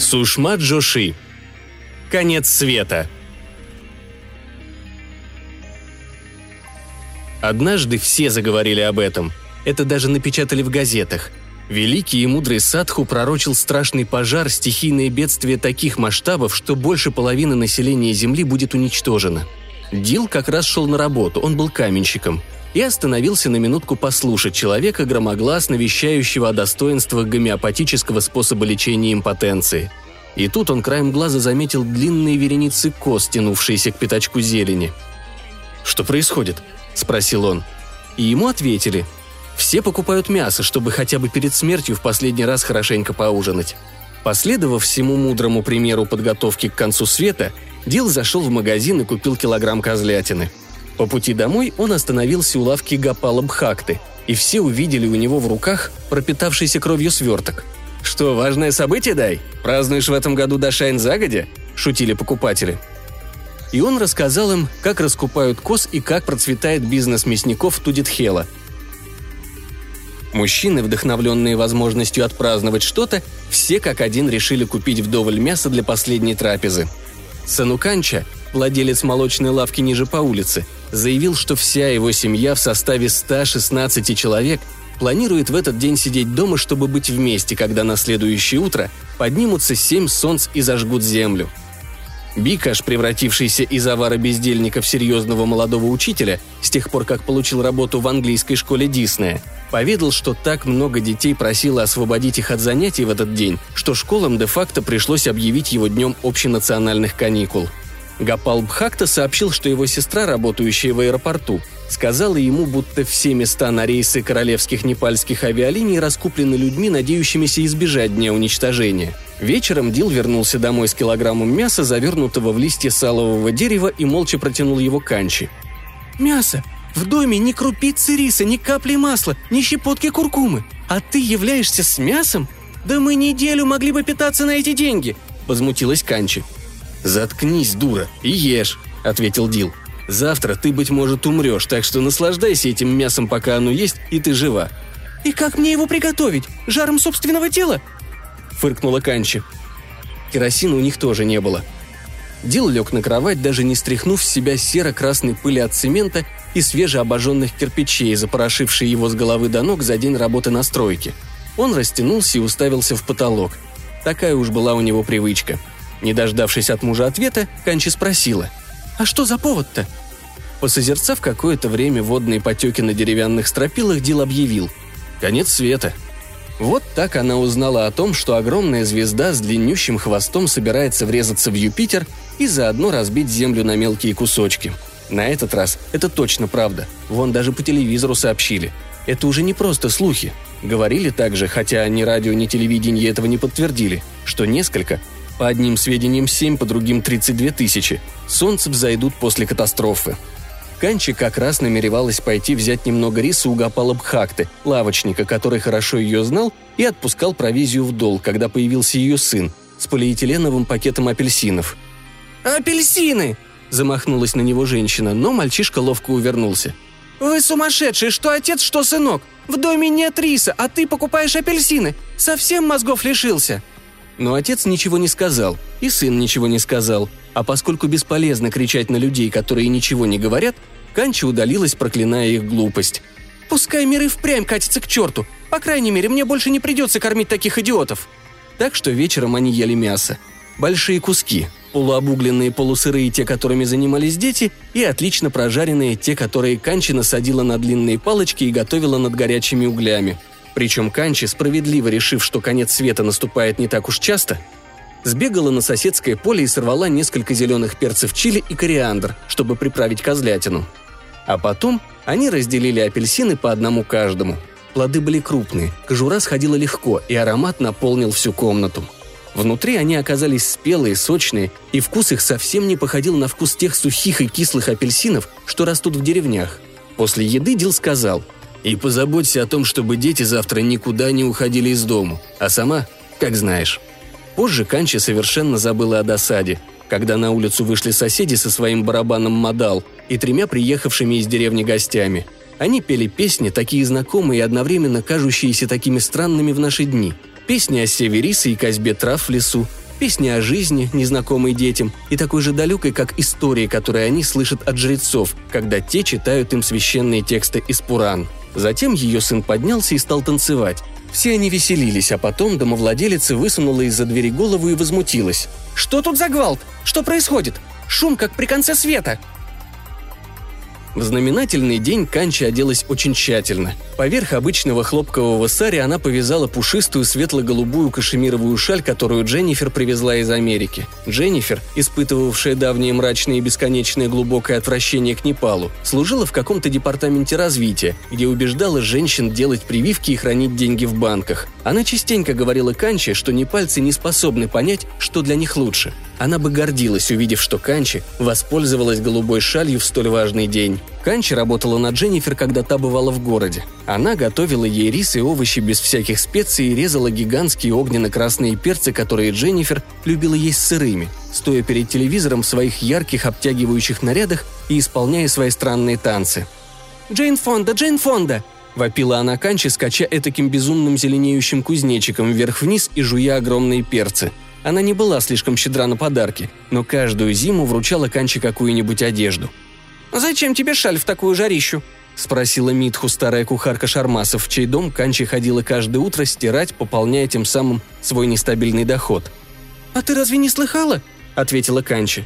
Сушма Джоши. Конец света. Однажды все заговорили об этом. Это даже напечатали в газетах. Великий и мудрый Садху пророчил страшный пожар, стихийное бедствие таких масштабов, что больше половины населения Земли будет уничтожено. Дил как раз шел на работу, он был каменщиком – и остановился на минутку послушать человека, громогласно вещающего о достоинствах гомеопатического способа лечения импотенции. И тут он краем глаза заметил длинные вереницы коз, тянувшиеся к пятачку зелени. «Что происходит?» – спросил он. И ему ответили. «Все покупают мясо, чтобы хотя бы перед смертью в последний раз хорошенько поужинать». Последовав всему мудрому примеру подготовки к концу света, Дил зашел в магазин и купил килограмм козлятины – по пути домой он остановился у лавки Гапала Бхакты, и все увидели у него в руках пропитавшийся кровью сверток. «Что, важное событие, дай? Празднуешь в этом году Дашайн загодя?» – шутили покупатели. И он рассказал им, как раскупают коз и как процветает бизнес мясников Тудитхела. Мужчины, вдохновленные возможностью отпраздновать что-то, все как один решили купить вдоволь мяса для последней трапезы. Сануканча, владелец молочной лавки ниже по улице, заявил, что вся его семья в составе 116 человек планирует в этот день сидеть дома, чтобы быть вместе, когда на следующее утро поднимутся семь солнц и зажгут землю. Бикаш, превратившийся из авара бездельника в серьезного молодого учителя, с тех пор, как получил работу в английской школе Диснея, поведал, что так много детей просило освободить их от занятий в этот день, что школам де-факто пришлось объявить его днем общенациональных каникул – Гапал Бхакта сообщил, что его сестра, работающая в аэропорту, сказала ему, будто все места на рейсы королевских непальских авиалиний раскуплены людьми, надеющимися избежать дня уничтожения. Вечером Дил вернулся домой с килограммом мяса, завернутого в листья салового дерева, и молча протянул его канчи. «Мясо! В доме ни крупицы риса, ни капли масла, ни щепотки куркумы. А ты являешься с мясом? Да мы неделю могли бы питаться на эти деньги!» – возмутилась Канчи. «Заткнись, дура, и ешь», — ответил Дил. «Завтра ты, быть может, умрешь, так что наслаждайся этим мясом, пока оно есть, и ты жива». «И как мне его приготовить? Жаром собственного тела?» — фыркнула Канчи. Керосина у них тоже не было. Дил лег на кровать, даже не стряхнув с себя серо-красной пыли от цемента и свежеобожженных кирпичей, запорошившей его с головы до ног за день работы на стройке. Он растянулся и уставился в потолок. Такая уж была у него привычка — не дождавшись от мужа ответа, Канчи спросила. «А что за повод-то?» Посозерцав какое-то время водные потеки на деревянных стропилах, Дил объявил. «Конец света». Вот так она узнала о том, что огромная звезда с длиннющим хвостом собирается врезаться в Юпитер и заодно разбить Землю на мелкие кусочки. На этот раз это точно правда. Вон даже по телевизору сообщили. Это уже не просто слухи. Говорили также, хотя ни радио, ни телевидение этого не подтвердили, что несколько, по одним сведениям 7, по другим 32 тысячи. Солнце взойдут после катастрофы. Канчи как раз намеревалась пойти взять немного риса у Гапала Бхакты, лавочника, который хорошо ее знал и отпускал провизию в долг, когда появился ее сын с полиэтиленовым пакетом апельсинов. «Апельсины!» – замахнулась на него женщина, но мальчишка ловко увернулся. «Вы сумасшедшие! Что отец, что сынок! В доме нет риса, а ты покупаешь апельсины! Совсем мозгов лишился!» Но отец ничего не сказал, и сын ничего не сказал, а поскольку бесполезно кричать на людей, которые ничего не говорят, Канча удалилась, проклиная их глупость. «Пускай мир и впрямь катится к черту. По крайней мере, мне больше не придется кормить таких идиотов». Так что вечером они ели мясо. Большие куски, полуобугленные полусырые те, которыми занимались дети, и отлично прожаренные те, которые Канча насадила на длинные палочки и готовила над горячими углями – причем Канчи, справедливо решив, что конец света наступает не так уж часто, сбегала на соседское поле и сорвала несколько зеленых перцев чили и кориандр, чтобы приправить козлятину. А потом они разделили апельсины по одному каждому. Плоды были крупные, кожура сходила легко, и аромат наполнил всю комнату. Внутри они оказались спелые, сочные, и вкус их совсем не походил на вкус тех сухих и кислых апельсинов, что растут в деревнях. После еды Дил сказал – и позаботься о том, чтобы дети завтра никуда не уходили из дому, а сама, как знаешь». Позже Канча совершенно забыла о досаде, когда на улицу вышли соседи со своим барабаном «Модал» и тремя приехавшими из деревни гостями. Они пели песни, такие знакомые и одновременно кажущиеся такими странными в наши дни. Песни о северисе и козьбе трав в лесу, песни о жизни, незнакомой детям, и такой же далекой, как истории, которые они слышат от жрецов, когда те читают им священные тексты из Пуран. Затем ее сын поднялся и стал танцевать. Все они веселились, а потом домовладелица высунула из-за двери голову и возмутилась. «Что тут за гвалт? Что происходит? Шум, как при конце света!» В знаменательный день Канча оделась очень тщательно. Поверх обычного хлопкового сари она повязала пушистую светло-голубую кашемировую шаль, которую Дженнифер привезла из Америки. Дженнифер, испытывавшая давнее мрачное и бесконечное глубокое отвращение к Непалу, служила в каком-то департаменте развития, где убеждала женщин делать прививки и хранить деньги в банках. Она частенько говорила Канче, что непальцы не способны понять, что для них лучше – она бы гордилась, увидев, что Канчи воспользовалась голубой шалью в столь важный день. Канчи работала на Дженнифер, когда та бывала в городе. Она готовила ей рис и овощи без всяких специй и резала гигантские огненно-красные перцы, которые Дженнифер любила есть сырыми, стоя перед телевизором в своих ярких обтягивающих нарядах и исполняя свои странные танцы. «Джейн Фонда! Джейн Фонда!» – вопила она Канчи, скача этаким безумным зеленеющим кузнечиком вверх-вниз и жуя огромные перцы – она не была слишком щедра на подарки, но каждую зиму вручала Канче какую-нибудь одежду. «Зачем тебе шаль в такую жарищу?» – спросила Митху, старая кухарка Шармасов, в чей дом Канчи ходила каждое утро стирать, пополняя тем самым свой нестабильный доход. «А ты разве не слыхала?» – ответила Канчи.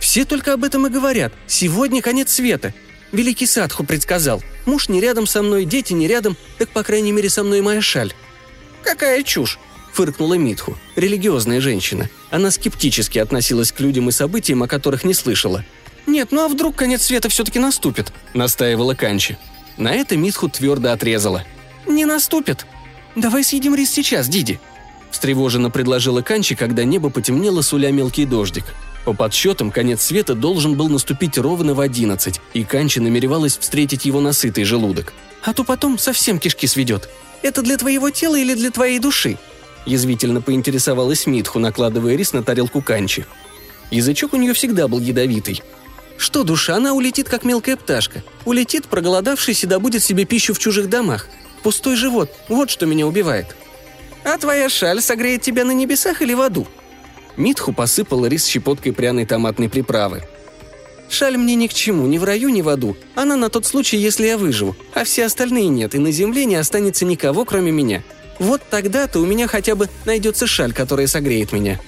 «Все только об этом и говорят. Сегодня конец света. Великий Садху предсказал. Муж не рядом со мной, дети не рядом, так, по крайней мере, со мной моя шаль». «Какая чушь!» Фыркнула Митху, религиозная женщина. Она скептически относилась к людям и событиям, о которых не слышала. «Нет, ну а вдруг конец света все-таки наступит?» – настаивала Канчи. На это Митху твердо отрезала. «Не наступит. Давай съедим рис сейчас, Диди», – встревоженно предложила Канчи, когда небо потемнело, суля мелкий дождик. По подсчетам, конец света должен был наступить ровно в одиннадцать, и Канчи намеревалась встретить его на сытый желудок. «А то потом совсем кишки сведет. Это для твоего тела или для твоей души?» – язвительно поинтересовалась Митху, накладывая рис на тарелку канчи. Язычок у нее всегда был ядовитый. «Что душа, она улетит, как мелкая пташка. Улетит, проголодавшись, и добудет себе пищу в чужих домах. Пустой живот – вот что меня убивает. А твоя шаль согреет тебя на небесах или в аду?» Митху посыпала рис щепоткой пряной томатной приправы. «Шаль мне ни к чему, ни в раю, ни в аду. Она на тот случай, если я выживу, а все остальные нет, и на земле не останется никого, кроме меня. Вот тогда-то у меня хотя бы найдется шаль, которая согреет меня».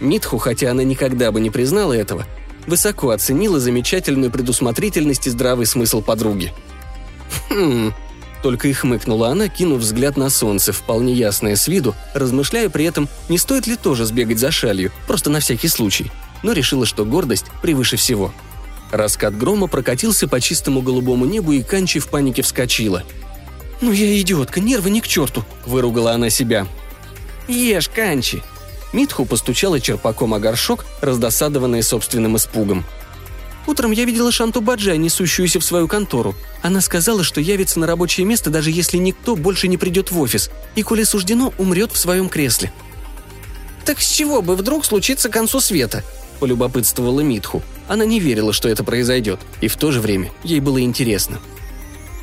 Митху, хотя она никогда бы не признала этого, высоко оценила замечательную предусмотрительность и здравый смысл подруги. «Хм...» Только и хмыкнула она, кинув взгляд на солнце, вполне ясное с виду, размышляя при этом, не стоит ли тоже сбегать за шалью, просто на всякий случай. Но решила, что гордость превыше всего. Раскат грома прокатился по чистому голубому небу, и Канчи в панике вскочила – «Ну я идиотка, нервы ни к черту!» – выругала она себя. «Ешь, Канчи!» Митху постучала черпаком о горшок, раздосадованная собственным испугом. Утром я видела Шанту Баджа, несущуюся в свою контору. Она сказала, что явится на рабочее место, даже если никто больше не придет в офис, и, коли суждено, умрет в своем кресле. «Так с чего бы вдруг случиться к концу света?» – полюбопытствовала Митху. Она не верила, что это произойдет, и в то же время ей было интересно.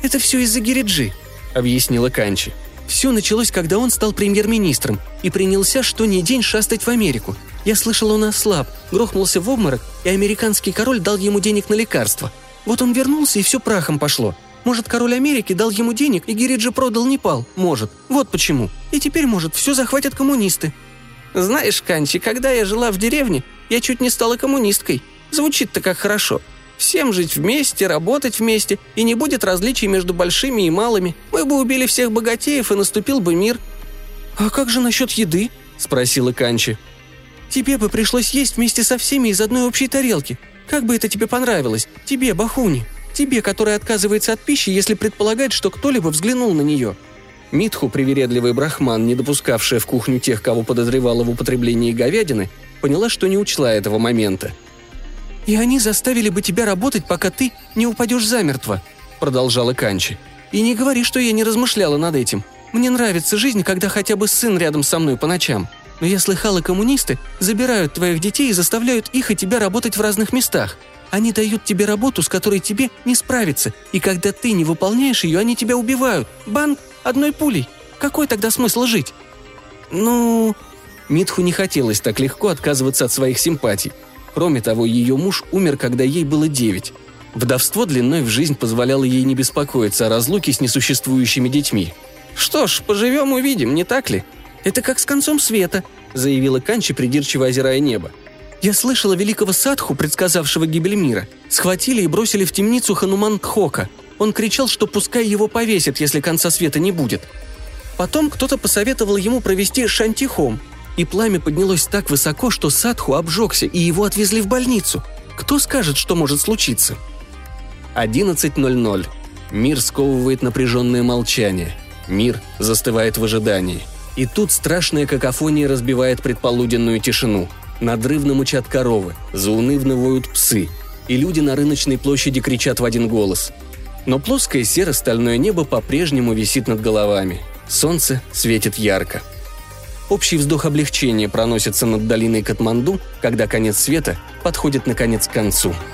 «Это все из-за Гириджи», объяснила Канчи. «Все началось, когда он стал премьер-министром и принялся что ни день шастать в Америку. Я слышала, он ослаб, грохнулся в обморок, и американский король дал ему денег на лекарства. Вот он вернулся, и все прахом пошло. Может, король Америки дал ему денег, и Гириджи продал Непал? Может. Вот почему. И теперь, может, все захватят коммунисты». «Знаешь, Канчи, когда я жила в деревне, я чуть не стала коммунисткой. Звучит-то как хорошо. Всем жить вместе, работать вместе, и не будет различий между большими и малыми. Мы бы убили всех богатеев, и наступил бы мир». «А как же насчет еды?» – спросила Канчи. «Тебе бы пришлось есть вместе со всеми из одной общей тарелки. Как бы это тебе понравилось? Тебе, Бахуни. Тебе, который отказывается от пищи, если предполагает, что кто-либо взглянул на нее». Митху, привередливый брахман, не допускавшая в кухню тех, кого подозревала в употреблении говядины, поняла, что не учла этого момента – «И они заставили бы тебя работать, пока ты не упадешь замертво», — продолжала Канчи. «И не говори, что я не размышляла над этим. Мне нравится жизнь, когда хотя бы сын рядом со мной по ночам. Но я слыхала, коммунисты забирают твоих детей и заставляют их и тебя работать в разных местах. Они дают тебе работу, с которой тебе не справиться, и когда ты не выполняешь ее, они тебя убивают. Бан одной пулей. Какой тогда смысл жить?» «Ну...» Митху не хотелось так легко отказываться от своих симпатий. Кроме того, ее муж умер, когда ей было девять. Вдовство длиной в жизнь позволяло ей не беспокоиться о разлуке с несуществующими детьми. «Что ж, поживем увидим, не так ли?» «Это как с концом света», — заявила Канчи, придирчиво озирая небо. «Я слышала великого садху, предсказавшего гибель мира. Схватили и бросили в темницу Хануман Тхока. Он кричал, что пускай его повесят, если конца света не будет. Потом кто-то посоветовал ему провести шантихом, и пламя поднялось так высоко, что Садху обжегся, и его отвезли в больницу. Кто скажет, что может случиться?» 11.00. Мир сковывает напряженное молчание. Мир застывает в ожидании. И тут страшная какофония разбивает предполуденную тишину. Надрывно мучат коровы, заунывно воют псы, и люди на рыночной площади кричат в один голос. Но плоское серо-стальное небо по-прежнему висит над головами. Солнце светит ярко. Общий вздох облегчения проносится над долиной Катманду, когда конец света подходит наконец к концу –